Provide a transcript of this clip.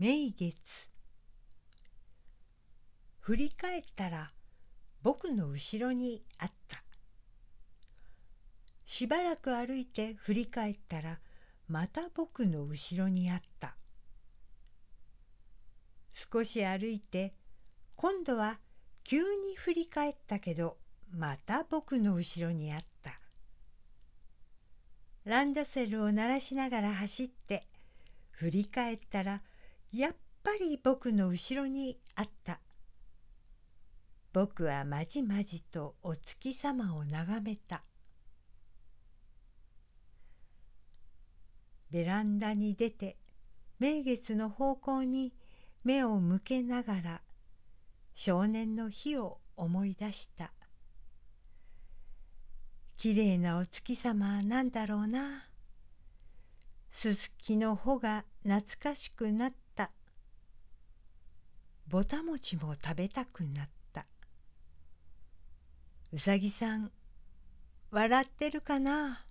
名月。振り返ったら僕の後ろにあった。しばらく歩いて振り返ったらまた僕の後ろにあった。少し歩いて今度は急に振り返ったけどまた僕の後ろにあった。ランドセルを鳴らしながら走って振り返ったらやっぱり僕の後ろにあった。僕はまじまじとお月様を眺めた。ベランダに出て名月の方向に目を向けながら少年の日を思い出した。きれいなお月様なんだろうな。すすきの穂が懐かしくなった。ぼたもちも食べたくなった。うさぎさん笑ってるかな？